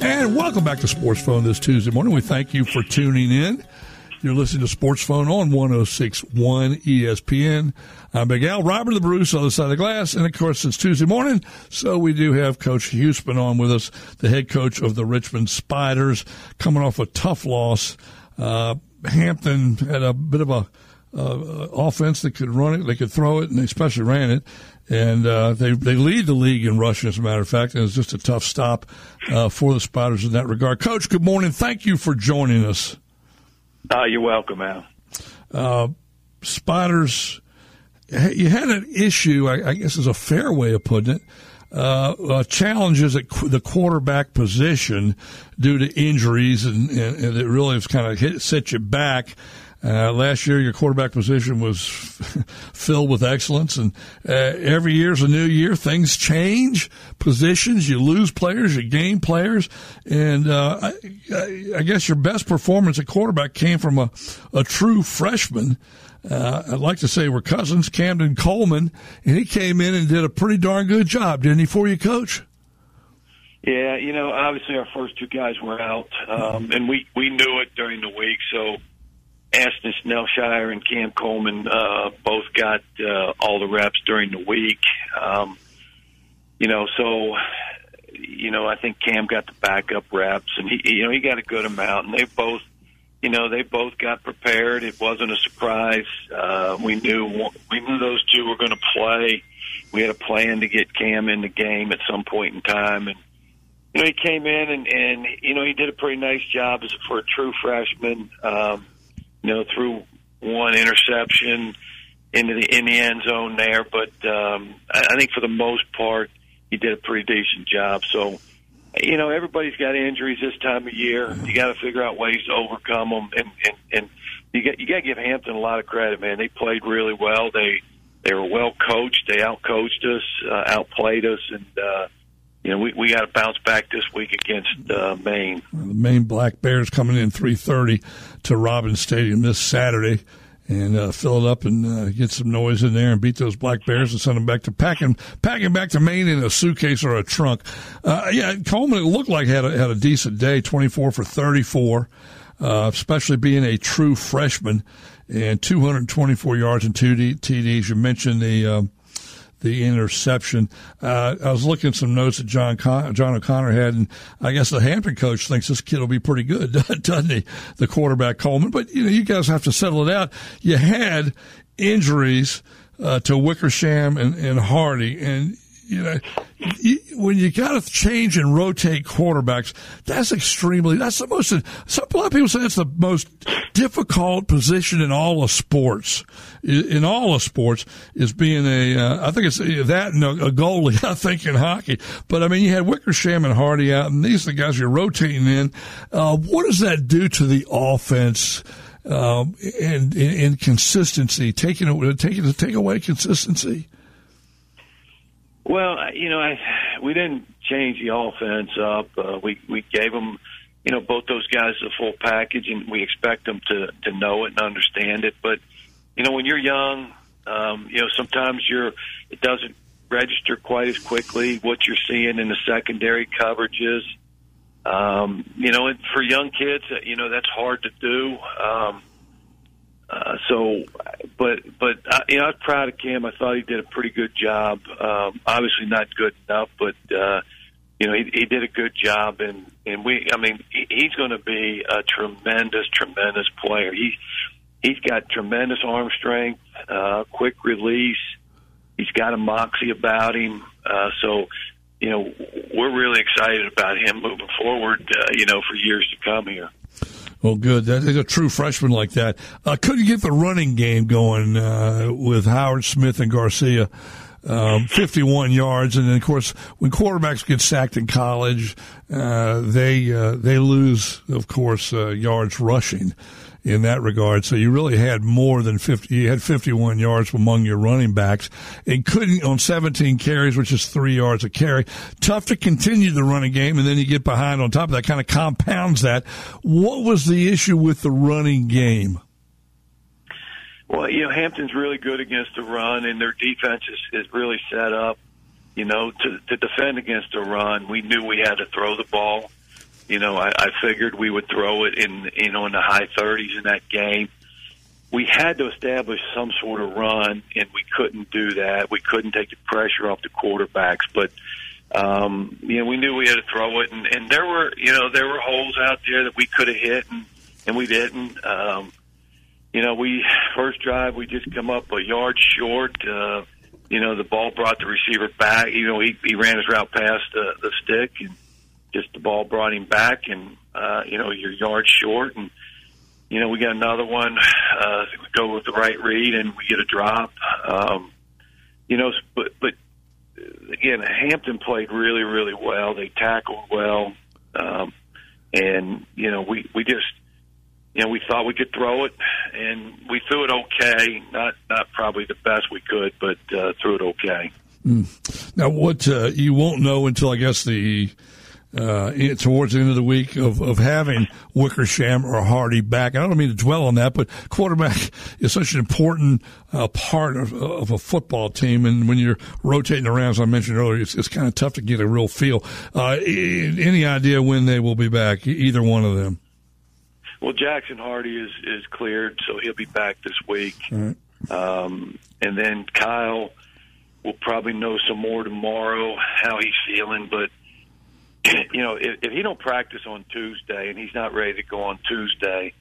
And welcome back to Sports Phone this Tuesday morning. We thank you for tuning in. You're listening to Sports Phone on 1061 ESPN. I'm Big Al, Robert the Bruce on the side of the glass. And of course, it's Tuesday morning, so we do have Coach Huesman on with us, the head coach of the Richmond Spiders, coming off a tough loss. Uh, Hampton had a bit of a uh, offense that could run it, they could throw it, and they especially ran it. And uh, they they lead the league in rushing, as a matter of fact. And it's just a tough stop uh, for the Spiders in that regard. Coach, good morning. Thank you for joining us. Uh, you're welcome, Al. Uh, Spiders, you had an issue, I, I, guess is a fair way of putting it, uh, uh, challenges at qu- the quarterback position due to injuries, and, and, and it really has kind of hit, set you back. Uh, last year, your quarterback position was filled with excellence, and uh, every year's a new year. Things change, positions. You lose players, you gain players, and uh, I, I, guess your best performance at quarterback came from a, a true freshman. Uh, I'd like to say we're cousins, Camden Coleman, and he came in and did a pretty darn good job, didn't he, for you, Coach? Yeah, you know, obviously our first two guys were out, um, and we we knew it during the week, so Aston Snellshire and Cam Coleman uh, both got uh, all the reps during the week. Um, you know, so you know, I think Cam got the backup reps, and he, you know, he got a good amount, and they both, you know, they both got prepared. It wasn't a surprise. Uh, we knew we knew those two were going to play. We had a plan to get Cam in the game at some point in time, and you know, he came in and and you know he did a pretty nice job as for a true freshman. Um, you know, threw one interception into the in the end zone there. But um, I, I think for the most part, he did a pretty decent job. So, you know, everybody's got injuries this time of year. You got to figure out ways to overcome them, and and, and you got you got to give Hampton a lot of credit, man. They played really well. They they were well coached. They outcoached us, uh, outplayed us, and. uh you know, we, we got to bounce back this week against uh, Maine. The Maine Black Bears coming in 3:30 to Robins Stadium this Saturday, and uh, fill it up and uh, get some noise in there and beat those Black Bears and send them back to packing packing back to Maine in a suitcase or a trunk. Uh, yeah, Coleman it looked like had a, had a decent day, 24 for 34, uh, especially being a true freshman and 224 yards and two TDs. You mentioned the um, the interception. Uh, I was looking at some notes that John Con- John O'Connor had, and I guess the Hampton coach thinks this kid will be pretty good, doesn't he? The quarterback Coleman, but you know, you guys have to settle it out. You had injuries uh, to Wickersham and, and Hardy, and you know, when you got to change and rotate quarterbacks, that's extremely, that's the most, some, a lot of people say that's the most difficult position in all of sports. In all of sports is being a, uh, I think it's that and a, goalie, I think, in hockey. But I mean, you had Wickersham and Hardy out, and these are the guys you're rotating in. Uh, what does that do to the offense? Um, and, and, and consistency, taking it, taking take away consistency. Well, you know, I, we didn't change the offense up. Uh, we we gave them, you know, both those guys the full package, and we expect them to to know it and understand it. But you know, when you're young, um, you know, sometimes you're it doesn't register quite as quickly what you're seeing in the secondary coverages. Um, you know, and for young kids, you know, that's hard to do. Um, uh, so, but but uh, you know, I was proud of Cam. I thought he did a pretty good job. Um, obviously, not good enough, but uh, you know, he, he did a good job. And and we, I mean, he, he's going to be a tremendous, tremendous player. He he's got tremendous arm strength, uh, quick release. He's got a moxie about him. Uh, so, you know, we're really excited about him moving forward. Uh, you know, for years to come here. Well, good. That is a true freshman like that. Uh, couldn't get the running game going uh, with Howard Smith and Garcia. Um, 51 yards, and then of course, when quarterbacks get sacked in college, uh, they uh, they lose, of course, uh, yards rushing in that regard. So you really had more than 50. You had 51 yards among your running backs and couldn't on 17 carries, which is three yards a carry. Tough to continue the running game. And then you get behind on top of that kind of compounds that. What was the issue with the running game? Well, you know, Hampton's really good against the run and their defense is, is really set up, you know, to, to defend against the run. We knew we had to throw the ball you know, I, I figured we would throw it in, you know, in the high 30s in that game. We had to establish some sort of run, and we couldn't do that. We couldn't take the pressure off the quarterbacks, but um, you know, we knew we had to throw it, and, and there were, you know, there were holes out there that we could have hit, and, and we didn't. Um, you know, we first drive we just come up a yard short. Uh, you know, the ball brought the receiver back. You know, he, he ran his route past the, the stick, and just the ball brought him back, and uh, you know, you're yard short, and you know, we got another one. Uh, we go with the right read, and we get a drop. Um, you know, but but again, Hampton played really, really well. They tackled well, um, and you know, we we just you know we thought we could throw it, and we threw it okay. Not not probably the best we could, but uh, threw it okay. Mm. Now, what uh, you won't know until I guess the uh, towards the end of the week of, of having Wickersham or Hardy back. I don't mean to dwell on that, but quarterback is such an important uh, part of, of, a football team. And when you're rotating around, as I mentioned earlier, it's, it's kind of tough to get a real feel. Uh, any idea when they will be back, either one of them? Well, Jackson Hardy is, is cleared, so he'll be back this week. Right. Um, and then Kyle will probably know some more tomorrow how he's feeling, but you know, if, if he don't practice on Tuesday and he's not ready to go on Tuesday,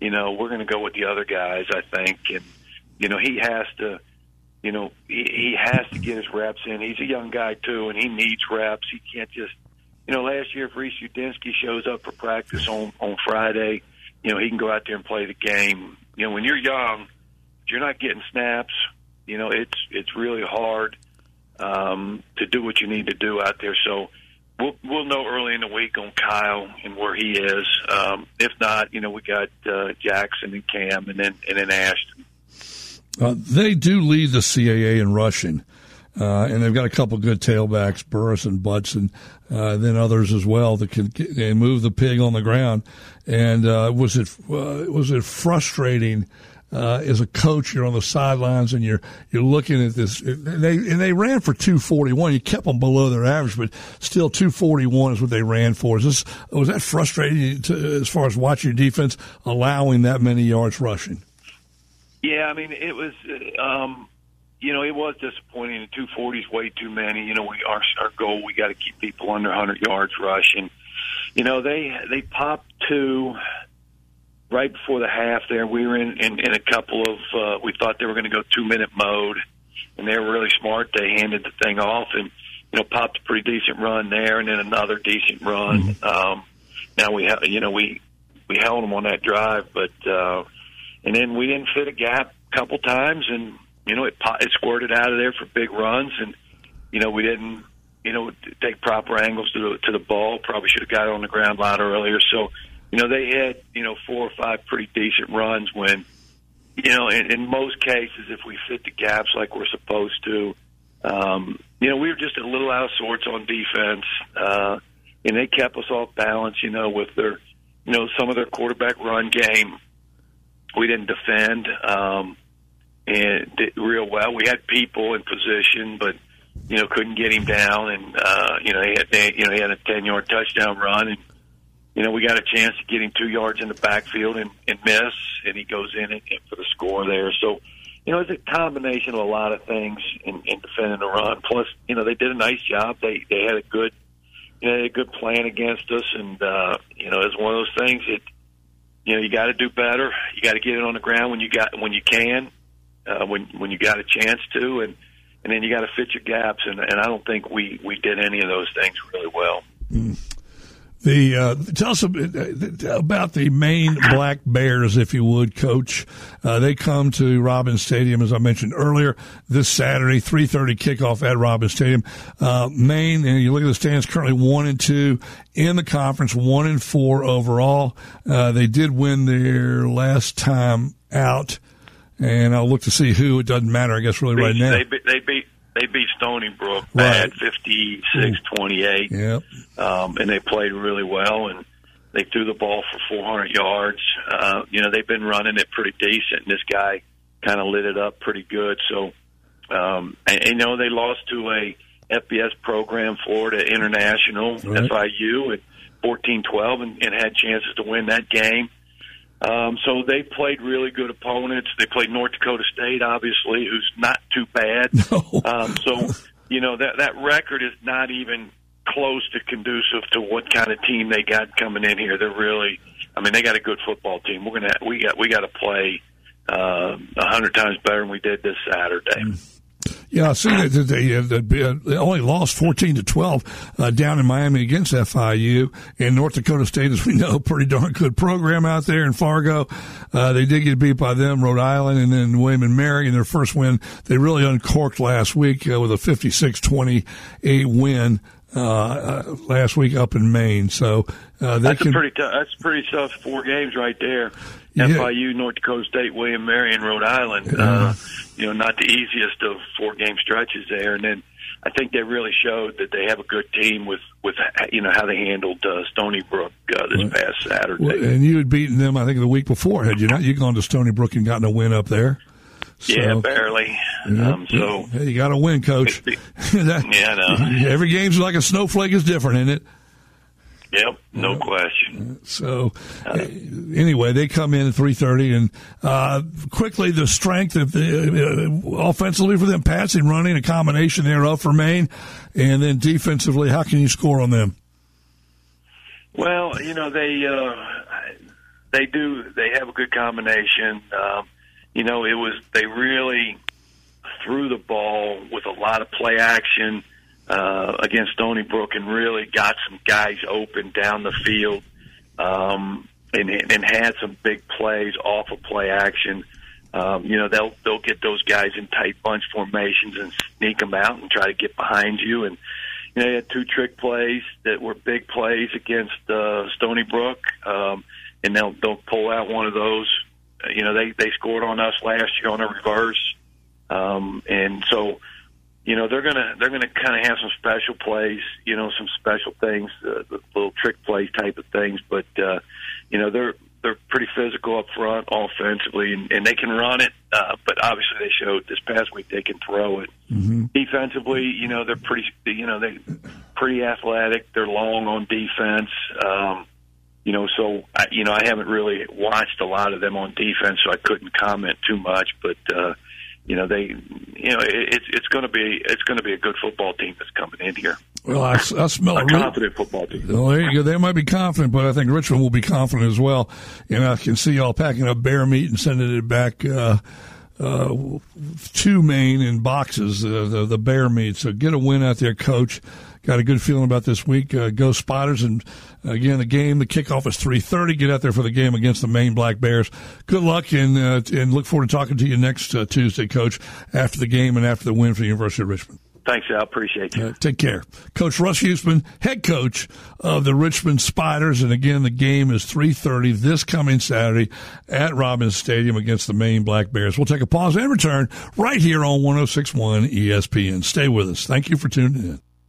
you know, we're going to go with the other guys, I think. And, you know, he has to, you know, he, he has to get his reps in. He's a young guy, too, and he needs reps. He can't just, you know, last year if Reece Udinski shows up for practice on, on Friday, you know, he can go out there and play the game. You know, when you're young, you're not getting snaps, you know, it's, it's really hard um, to do what you need to do out there. So, we'll we'll know early in the week on Kyle and where he is. Um, if not, you know, we got uh, Jackson and Cam, and then and then Ashton. Uh, they do lead the CAA in rushing, uh, and they've got a couple good tailbacks, Burris and Butts, and uh, then others as well that can they move the pig on the ground. And uh, was it uh, was it frustrating? Uh, as a coach, you're on the sidelines and you're you're looking at this. And They and they ran for 241. You kept them below their average, but still 241 is what they ran for. Is this was that frustrating to, as far as watching your defense allowing that many yards rushing? Yeah, I mean it was. Um, you know, it was disappointing. The 240 is way too many. You know, we our our goal we got to keep people under 100 yards rushing. You know, they they popped two right before the half there, we were in, in, in a couple of, uh, we thought they were going to go two minute mode and they were really smart. They handed the thing off and, you know, popped a pretty decent run there and then another decent run. Mm-hmm. Um, now we have, you know, we, we held them on that drive, but, uh, and then we didn't fit a gap a couple times and, you know, it, it squirted out of there for big runs and, you know, we didn't, you know, take proper angles to the, to the ball. Probably should have got it on the ground a lot earlier. So, you know, they had, you know, four or five pretty decent runs when, you know, in, in most cases, if we fit the gaps like we're supposed to, um, you know, we were just a little out of sorts on defense, uh, and they kept us off balance, you know, with their, you know, some of their quarterback run game. We didn't defend, um, and did real well. We had people in position, but, you know, couldn't get him down. And, uh, you know, he had, they, you know, he had a 10 yard touchdown run and, you know, we got a chance to get him two yards in the backfield and, and miss, and he goes in and, and for the score there. So, you know, it's a combination of a lot of things in, in defending the run. Plus, you know, they did a nice job. They they had a good, you know, a good plan against us, and uh, you know, it's one of those things that, you know, you got to do better. You got to get it on the ground when you got when you can, uh, when when you got a chance to, and and then you got to fit your gaps. And, and I don't think we we did any of those things really well. Mm. The uh, tell us about the Maine Black Bears, if you would, Coach. Uh, they come to Robins Stadium, as I mentioned earlier, this Saturday, three thirty kickoff at Robins Stadium. Uh, Maine, and you look at the stands, currently one and two in the conference, one and four overall. Uh, they did win their last time out, and I'll look to see who. It doesn't matter, I guess, really, right now. They, they beat they beat Stony Brook bad, right. 56-28. Yep. Um, and they played really well and they threw the ball for 400 yards. Uh, you know, they've been running it pretty decent. And this guy kind of lit it up pretty good. So, um, and, and, you know, they lost to a FBS program, Florida International, Right. FIU, at fourteen twelve, and, and had chances to win that game. Um, so they played really good opponents. They played North Dakota State, obviously, who's not too bad. No. Um, so you know that that record is not even close to conducive to what kind of team they got coming in here. They're really, I mean, they got a good football team. We're gonna we got we got to play uh, a hundred times better than we did this Saturday. Yeah, I see that that they, uh, they only lost 14 to 12 uh, down in Miami against FIU. And North Dakota State, as we know, pretty darn good program out there in Fargo. Uh, they did get beat by them, Rhode Island, and then William and Mary in their first win. They really uncorked last week uh, with a 56-28 win. Uh, uh, last week up in Maine, so uh, That's can. a pretty tough. That's pretty tough four games right there. Yeah. FIU, North Dakota State, William Mary, and Rhode Island. Uh, you know, not the easiest of four game stretches there. And then I think they really showed that they have a good team with with you know how they handled uh, Stony Brook uh, this past Saturday. Well, and you had beaten them, I think, the week before, had you not? You gone to Stony Brook and gotten a win up there. Yeah, barely. Yep. Um, so Hey, you got to win, coach. That- yeah, no. Every game's like a snowflake is different, isn't it? Yep, no question. So uh, anyway, they come in at three thirty, and uh, quickly the strength of the uh, offensively for them, passing, running, a combination thereof for Maine, and then defensively, how can you score on them? Well, you know they uh, they do they have a good combination. Um, you know, it was they really threw the ball with a lot of play action uh, against Stony Brook and really got some guys open down the field um, and, and had some big plays off of play action. Um, you know, they'll they'll get those guys in tight bunch formations and sneak them out and try to get behind you. And you know, they had two trick plays that were big plays against uh, Stony Brook, um, and they'll they'll pull out one of those. You know, they they scored on us last year on a reverse, um, and so you know they're gonna they're gonna kind of have some special plays, you know, some special things, uh, the little trick plays type of things. But uh, you know they're they're pretty physical up front offensively, and, and they can run it. Uh, but obviously they showed this past week they can throw it. Mm-hmm. Defensively, you know they're pretty you know they pretty athletic. They're long on defense. Um, you know, so I, you know I haven't really watched a lot of them on defense, so I couldn't comment too much. But uh, you know they, you know, it, it's it's going to be it's going to be a good football team that's coming in here. Well, I, I smell A a confident football team. Well, there you go. They might be confident, but I think Richmond will be confident as well. And I can see y'all packing up bear meat and sending it back uh, uh, to Maine in boxes, uh, the, the bear meat. So get a win out there, coach. Got a good feeling about this week. Uh, go Spiders! And again, the game, the kickoff is three thirty. Get out there for the game against the Maine Black Bears. Good luck, and uh, and look forward to talking to you next uh, Tuesday, Coach, after the game and after the win for the University of Richmond. Thanks, Al. Appreciate you. Uh, take care. Coach Russ Huesman, head coach of the Richmond Spiders. And again, the game is 3.30 this coming Saturday at Robins Stadium against the Maine Black Bears. We'll take a pause and return right here on 1061 ESPN. Stay with us. Thank you for tuning in.